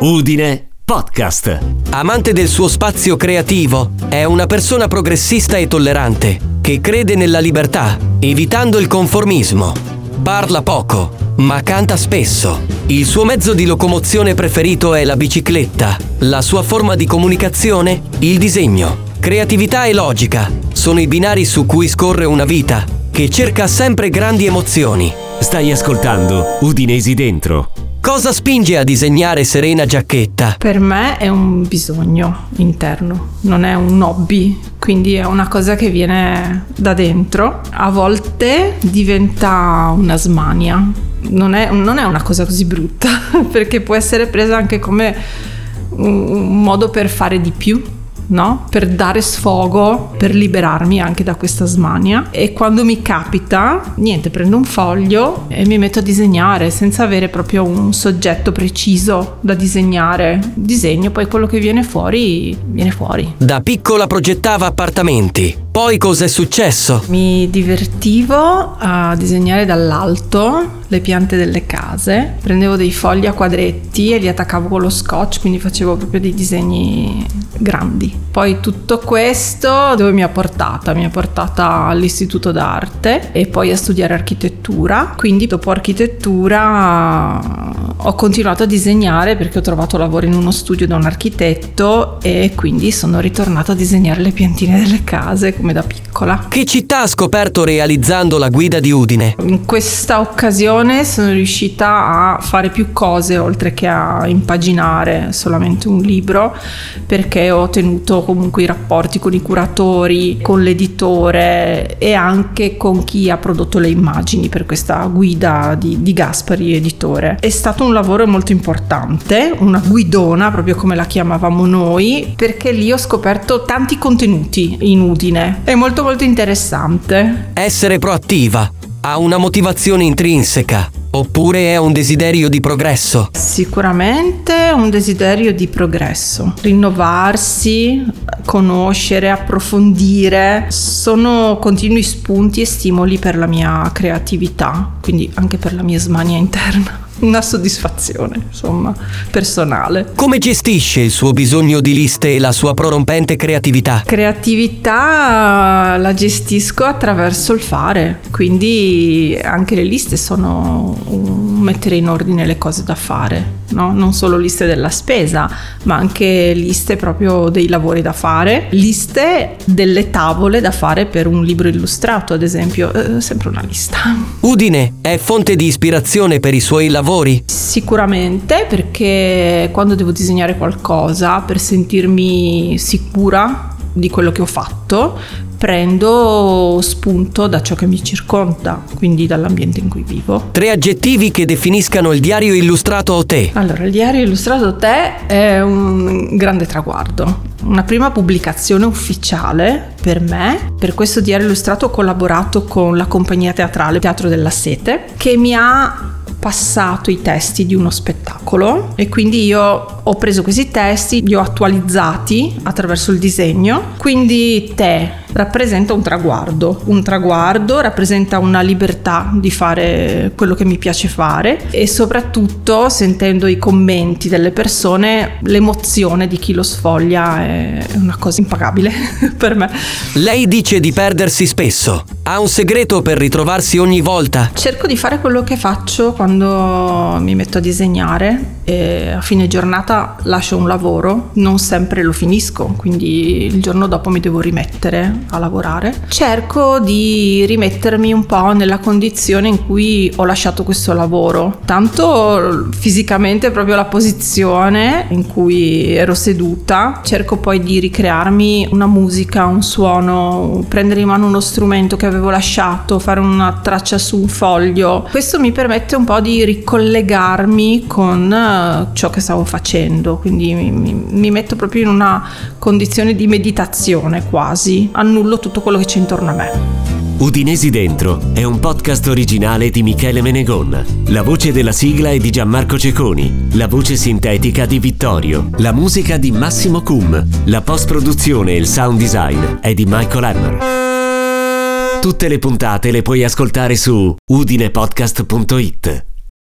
Udine Podcast. Amante del suo spazio creativo, è una persona progressista e tollerante che crede nella libertà, evitando il conformismo. Parla poco, ma canta spesso. Il suo mezzo di locomozione preferito è la bicicletta. La sua forma di comunicazione? Il disegno. Creatività e logica sono i binari su cui scorre una vita che cerca sempre grandi emozioni. Stai ascoltando Udinesi Dentro. Cosa spinge a disegnare Serena Giacchetta? Per me è un bisogno interno, non è un hobby, quindi è una cosa che viene da dentro. A volte diventa una smania, non è, non è una cosa così brutta, perché può essere presa anche come un modo per fare di più no? Per dare sfogo, per liberarmi anche da questa smania. E quando mi capita, niente, prendo un foglio e mi metto a disegnare senza avere proprio un soggetto preciso da disegnare. Disegno, poi quello che viene fuori, viene fuori. Da piccola progettava appartamenti. Poi cos'è successo? Mi divertivo a disegnare dall'alto le piante delle case, prendevo dei fogli a quadretti e li attaccavo con lo scotch, quindi facevo proprio dei disegni grandi. Poi tutto questo dove mi ha portata? Mi ha portata all'istituto d'arte e poi a studiare architettura. Quindi dopo architettura ho continuato a disegnare perché ho trovato lavoro in uno studio da un architetto e quindi sono ritornata a disegnare le piantine delle case come da piccola. Che città ha scoperto realizzando la guida di Udine? In questa occasione sono riuscita a fare più cose oltre che a impaginare solamente un libro perché ho tenuto comunque i rapporti con i curatori, con l'editore e anche con chi ha prodotto le immagini per questa guida di, di Gaspari editore. È stato un lavoro molto importante, una guidona proprio come la chiamavamo noi, perché lì ho scoperto tanti contenuti in Udine. È molto molto interessante. Essere proattiva ha una motivazione intrinseca oppure è un desiderio di progresso? Sicuramente un desiderio di progresso, rinnovarsi, conoscere, approfondire, sono continui spunti e stimoli per la mia creatività, quindi anche per la mia smania interna una soddisfazione, insomma, personale. Come gestisce il suo bisogno di liste e la sua prorompente creatività? Creatività la gestisco attraverso il fare, quindi anche le liste sono mettere in ordine le cose da fare, no? non solo liste della spesa, ma anche liste proprio dei lavori da fare, liste delle tavole da fare per un libro illustrato, ad esempio, eh, sempre una lista. Udine è fonte di ispirazione per i suoi lavori? Sicuramente, perché quando devo disegnare qualcosa per sentirmi sicura di quello che ho fatto, prendo spunto da ciò che mi circonda, quindi dall'ambiente in cui vivo. Tre aggettivi che definiscano il diario illustrato te. Allora, il diario illustrato te è un grande traguardo. Una prima pubblicazione ufficiale per me. Per questo diario illustrato ho collaborato con la compagnia teatrale Teatro della Sete che mi ha passato i testi di uno spettacolo e quindi io ho preso questi testi, li ho attualizzati attraverso il disegno. Quindi te rappresenta un traguardo, un traguardo rappresenta una libertà di fare quello che mi piace fare e soprattutto sentendo i commenti delle persone l'emozione di chi lo sfoglia è una cosa impagabile per me. Lei dice di perdersi spesso. Ha un segreto per ritrovarsi ogni volta? Cerco di fare quello che faccio quando mi metto a disegnare e a fine giornata lascio un lavoro, non sempre lo finisco, quindi il giorno dopo mi devo rimettere a lavorare. Cerco di rimettermi un po' nella condizione in cui ho lasciato questo lavoro, tanto fisicamente proprio la posizione in cui ero seduta, cerco poi di ricrearmi una musica, un suono, prendere in mano uno strumento che avevo lasciato, fare una traccia su un foglio. Questo mi permette un po' di ricollegarmi con ciò che stavo facendo, quindi mi, mi, mi metto proprio in una condizione di meditazione quasi, annullo tutto quello che c'è intorno a me. Udinesi Dentro è un podcast originale di Michele Menegon. La voce della sigla è di Gianmarco Ceconi, la voce sintetica di Vittorio, la musica di Massimo Cum, la post-produzione e il sound design è di Michael Hammer. Tutte le puntate le puoi ascoltare su udinepodcast.it.